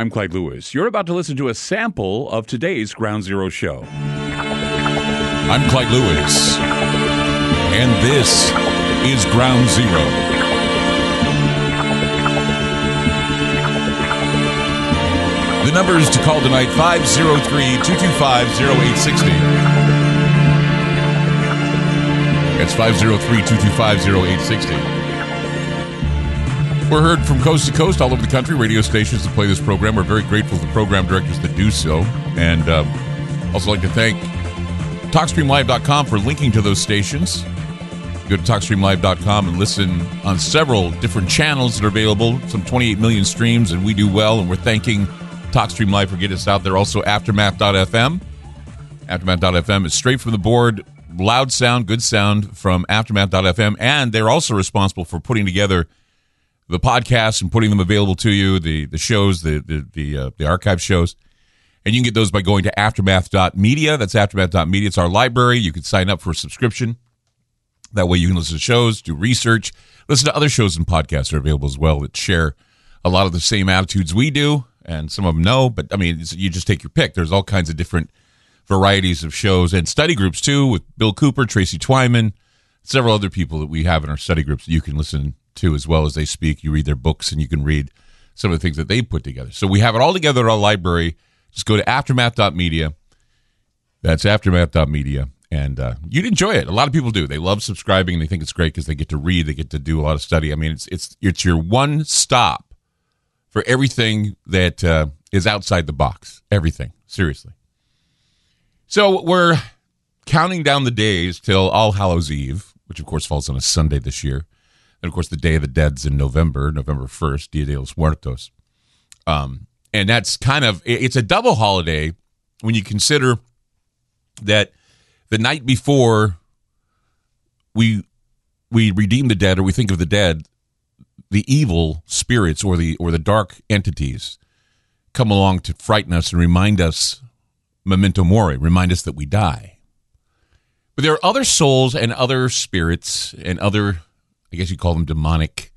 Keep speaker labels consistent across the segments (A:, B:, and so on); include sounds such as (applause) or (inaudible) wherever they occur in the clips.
A: I'm Clyde Lewis. You're about to listen to a sample of today's Ground Zero show.
B: I'm Clyde Lewis, and this is Ground Zero. The numbers to call tonight 503 225 0860. That's 503 225 0860. We're heard from coast to coast all over the country. Radio stations that play this program. We're very grateful to the program directors that do so. And uh, also like to thank TalkStreamLive.com for linking to those stations. Go to TalkStreamLive.com and listen on several different channels that are available. Some 28 million streams, and we do well. And we're thanking TalkStream Live for getting us out there. Also, Aftermath.fm. Aftermath.fm is straight from the board. Loud sound, good sound from Aftermath.fm. And they're also responsible for putting together the podcasts and putting them available to you, the the shows, the the the, uh, the archive shows. And you can get those by going to aftermath.media. That's aftermath.media. It's our library. You can sign up for a subscription. That way you can listen to shows, do research, listen to other shows and podcasts are available as well that share a lot of the same attitudes we do. And some of them know, but I mean, you just take your pick. There's all kinds of different varieties of shows and study groups too with Bill Cooper, Tracy Twyman, several other people that we have in our study groups that you can listen too, as well as they speak. You read their books and you can read some of the things that they put together. So we have it all together at our library. Just go to aftermath.media. That's aftermath.media. And uh, you'd enjoy it. A lot of people do. They love subscribing and they think it's great because they get to read, they get to do a lot of study. I mean, it's it's it's your one stop for everything that uh, is outside the box. Everything, seriously. So we're counting down the days till All Hallows Eve, which of course falls on a Sunday this year. And of course, the Day of the Dead's in November, November 1st, Dia de los Muertos. Um, and that's kind of, it's a double holiday when you consider that the night before we we redeem the dead or we think of the dead the evil spirits or the or the dark entities come along to frighten us and remind us memento mori remind us that we die but there are other souls and other spirits and other I guess you call them demonic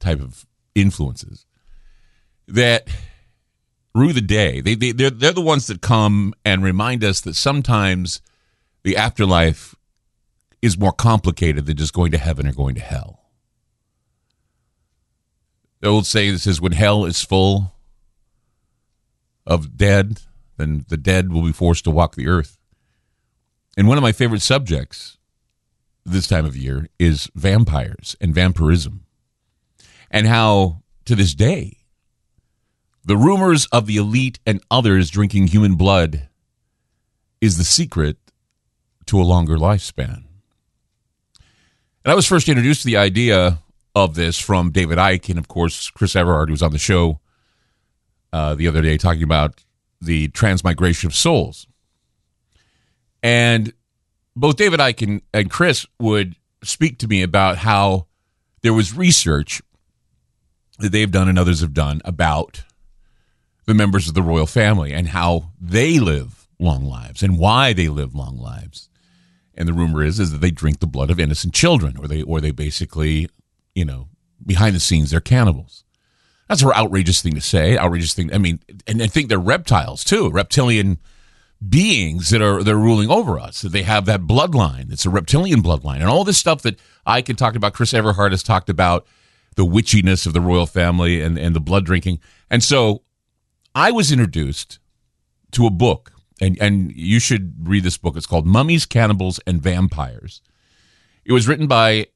B: type of influences that rue the day. They, they, they're, they're the ones that come and remind us that sometimes the afterlife is more complicated than just going to heaven or going to hell. The old saying that says, when hell is full of dead, then the dead will be forced to walk the earth. And one of my favorite subjects this time of year is vampires and vampirism, and how to this day the rumors of the elite and others drinking human blood is the secret to a longer lifespan. And I was first introduced to the idea of this from David Icke and, of course, Chris Everard, who was on the show uh, the other day talking about the transmigration of souls. And both David Icke and, and Chris would speak to me about how there was research that they've done and others have done about the members of the royal family and how they live long lives and why they live long lives. And the rumor is is that they drink the blood of innocent children, or they or they basically, you know, behind the scenes they're cannibals. That's an outrageous thing to say. Outrageous thing. I mean, and I think they're reptiles too, reptilian beings that are they're ruling over us. That they have that bloodline. It's a reptilian bloodline, and all this stuff that I can talk about. Chris Everard has talked about the witchiness of the royal family and and the blood drinking. And so, I was introduced to a book, and and you should read this book. It's called Mummies, Cannibals, and Vampires. It was written by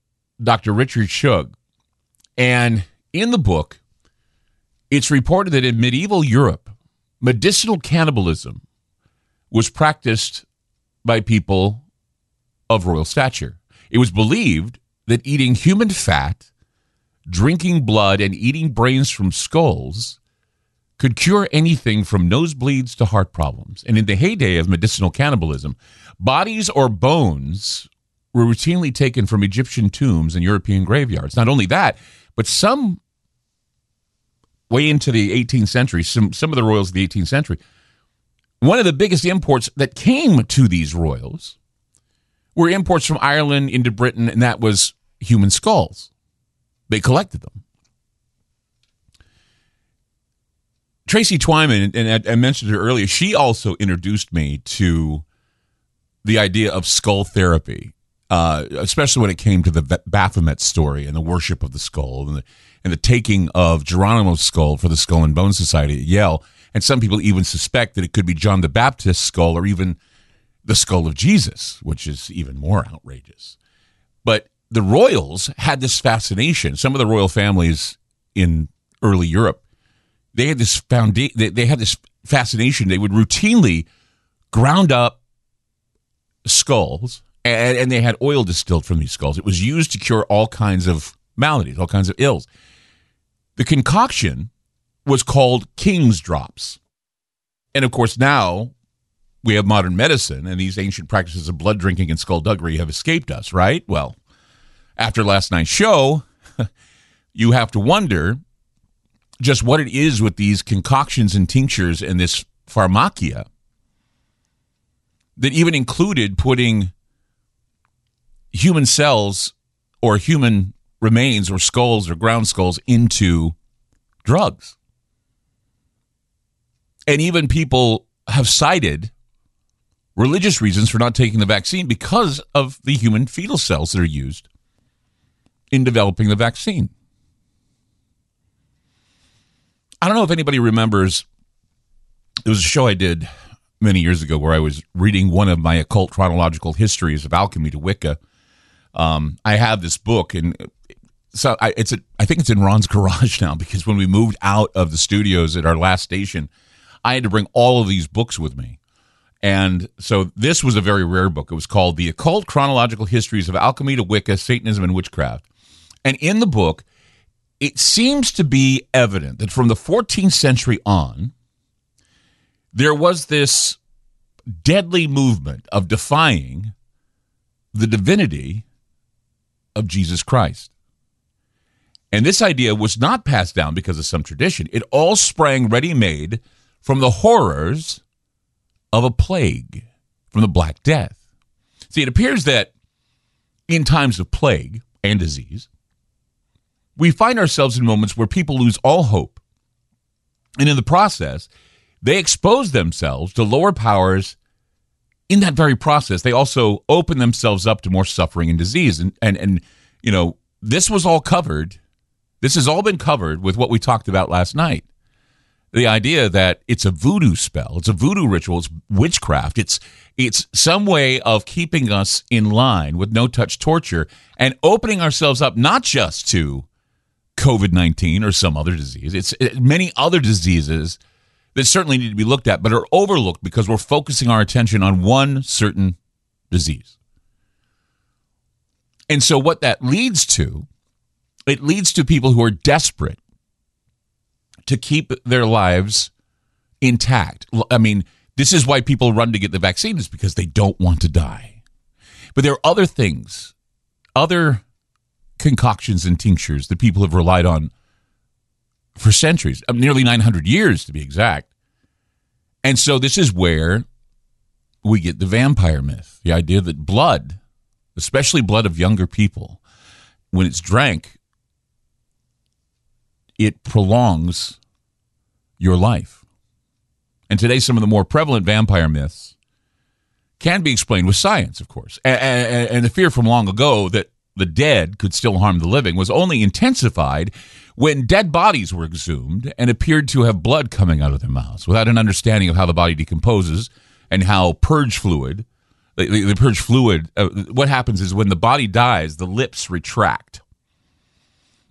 B: Dr. Richard Sugg, and in the book, it's reported that in medieval Europe, medicinal cannibalism was practiced by people of royal stature. It was believed that eating human fat, drinking blood, and eating brains from skulls could cure anything from nosebleeds to heart problems. And in the heyday of medicinal cannibalism, bodies or bones were routinely taken from Egyptian tombs and European graveyards. Not only that, but some way into the 18th century, some, some of the royals of the 18th century one of the biggest imports that came to these royals were imports from Ireland into Britain, and that was human skulls. They collected them. Tracy Twyman, and I, mentioned her earlier, she also introduced me to the idea of skull therapy, uh, especially when it came to the Baphomet story and the worship of the skull and the, and the taking of Geronimo's skull for the Skull and Bone Society at Yale. And some people even suspect that it could be John the Baptist's skull or even the skull of Jesus, which is even more outrageous. But the royals had this fascination. Some of the royal families in early Europe, they had this foundation. They, they had this fascination. They would routinely ground up skulls, and, and they had oil distilled from these skulls. It was used to cure all kinds of maladies, all kinds of ills. The concoction was called King's Drops. And of course, now we have modern medicine, and these ancient practices of blood drinking and skullduggery have escaped us, right? Well, after last night's show, (laughs) you have to wonder just what it is with these concoctions and tinctures and this pharmacia that even included putting human cells or human remains or skulls or ground skulls into drugs. And even people have cited religious reasons for not taking the vaccine because of the human fetal cells that are used in developing the vaccine. I don't know if anybody remembers. it was a show I did many years ago where I was reading one of my occult chronological histories of alchemy to Wicca. Um, I have this book, and so I, it's a, I think it's in Ron's (laughs) garage now because when we moved out of the studios at our last station, I had to bring all of these books with me. And so this was a very rare book. It was called The Occult Chronological Histories of Alchemy to Wicca, Satanism, and Witchcraft. And in the book, it seems to be evident that from the 14th century on, there was this deadly movement of defying the divinity of Jesus Christ. And this idea was not passed down because of some tradition. It all sprang ready made from the horrors of a plague, from the Black Death. See, it appears that in times of plague and disease, we find ourselves in moments where people lose all hope. And in the process, they expose themselves to lower powers. In that very process, they also open themselves up to more suffering and disease. And, and, and you know, this was all covered. This has all been covered with what we talked about last night. The idea that it's a voodoo spell, it's a voodoo ritual, it's witchcraft, it's it's some way of keeping us in line with no touch torture and opening ourselves up not just to COVID 19 or some other disease, it's many other diseases that certainly need to be looked at, but are overlooked because we're focusing our attention on one certain disease. And so, what that leads to, it leads to people who are desperate to keep their lives intact. I mean, this is why people run to get the vaccine, is because they don't want to die. But there are other things, other concoctions and tinctures that people have relied on for centuries, uh, nearly 900 years to be exact. And so this is where we get the vampire myth the idea that blood, especially blood of younger people, when it's drank, it prolongs your life. And today, some of the more prevalent vampire myths can be explained with science, of course. And, the fear from long ago that the dead could still harm the living was only intensified when dead bodies were exhumed and appeared to have blood coming out of their mouths without an understanding of how the body decomposes and how purge fluid, the purge fluid, uh, what happens is when the body dies, the lips retract.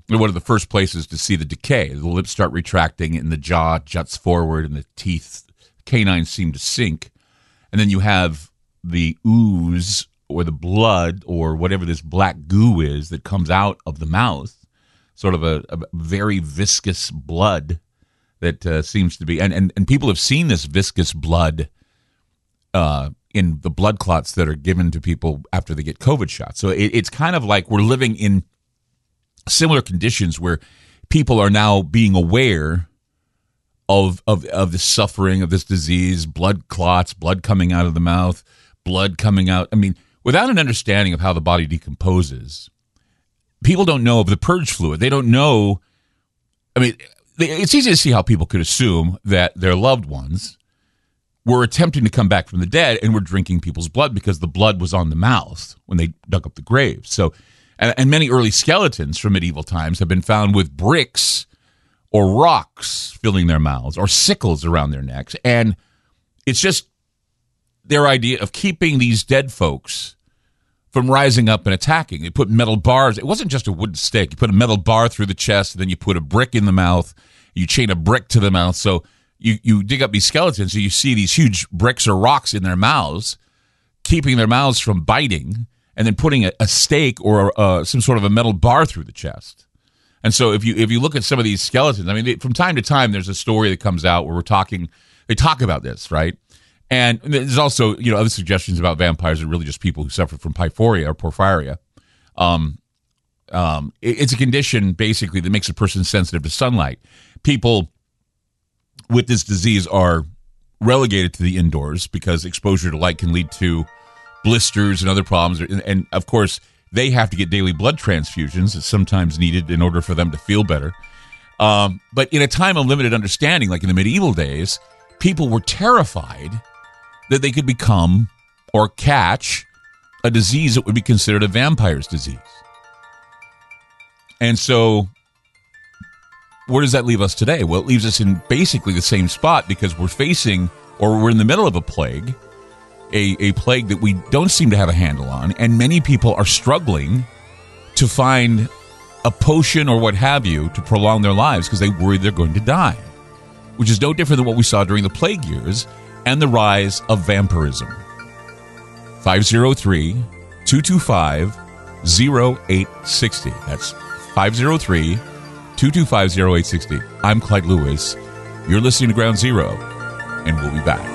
B: One of the first places to see the decay. The lips start retracting and the jaw juts forward and the teeth, canines seem to sink. And then you have the ooze or the blood or whatever this black goo is that comes out of the mouth sort of a, a very viscous blood that uh, seems to be, and, and, and people have seen this viscous blood uh, in the blood clots that are given to people after they get COVID shots. So it, it's kind of like we're living in similar conditions where people are now being aware of of of the suffering of this disease, blood clots, blood coming out of the mouth, blood coming out. I mean, without an understanding of how the body decomposes, people don't know of the purge fluid. They don't know. I mean, it's easy to see how people could assume that their loved ones were attempting to come back from the dead and were drinking people's blood because the blood was on the mouth when they dug up the grave. So, and, and many early skeletons from medieval times have been found with bricks or rocks filling their mouths or sickles around their necks. And it's just their idea of keeping these dead folks from rising up and attacking. They put metal bars. It wasn't just a wooden stick. You put a metal bar through the chest, and then you put a brick in the mouth. You chain a brick to the mouth. So you, you dig up these skeletons, so you see these huge bricks or rocks in their mouths, keeping their mouths from biting, and then putting a, a stake or uh, some sort of a metal bar through the chest. And so if you if you look at some of these skeletons, I mean, they, from time to time, there's a story that comes out where we're talking. They talk about this, right? And there's also, you know, other suggestions about vampires are really just people who suffer from pyphoria or porphyria. Um, um, it, it's a condition basically that makes a person sensitive to sunlight. People with this disease are relegated to the indoors because exposure to light can lead to blisters and other problems. And, and of course, they have to get daily blood transfusions. Sometimes needed in order for them to feel better. Um, but in a time of limited understanding, like in the medieval days, people were terrified that they could become or catch a disease that would be considered a vampire's disease. And so, where does that leave us today? Well, it leaves us in basically the same spot because we're facing or we're in the middle of a plague, a, a plague that we don't seem to have a handle on, and many people are struggling to find a potion or what have you to prolong their lives because they worry they're going to die, which is no different than what we saw during the plague years and the rise of vampirism. 503 225 0860. That's 503 225 0860. I'm Clyde Lewis. You're listening to Ground Zero, and we'll be back.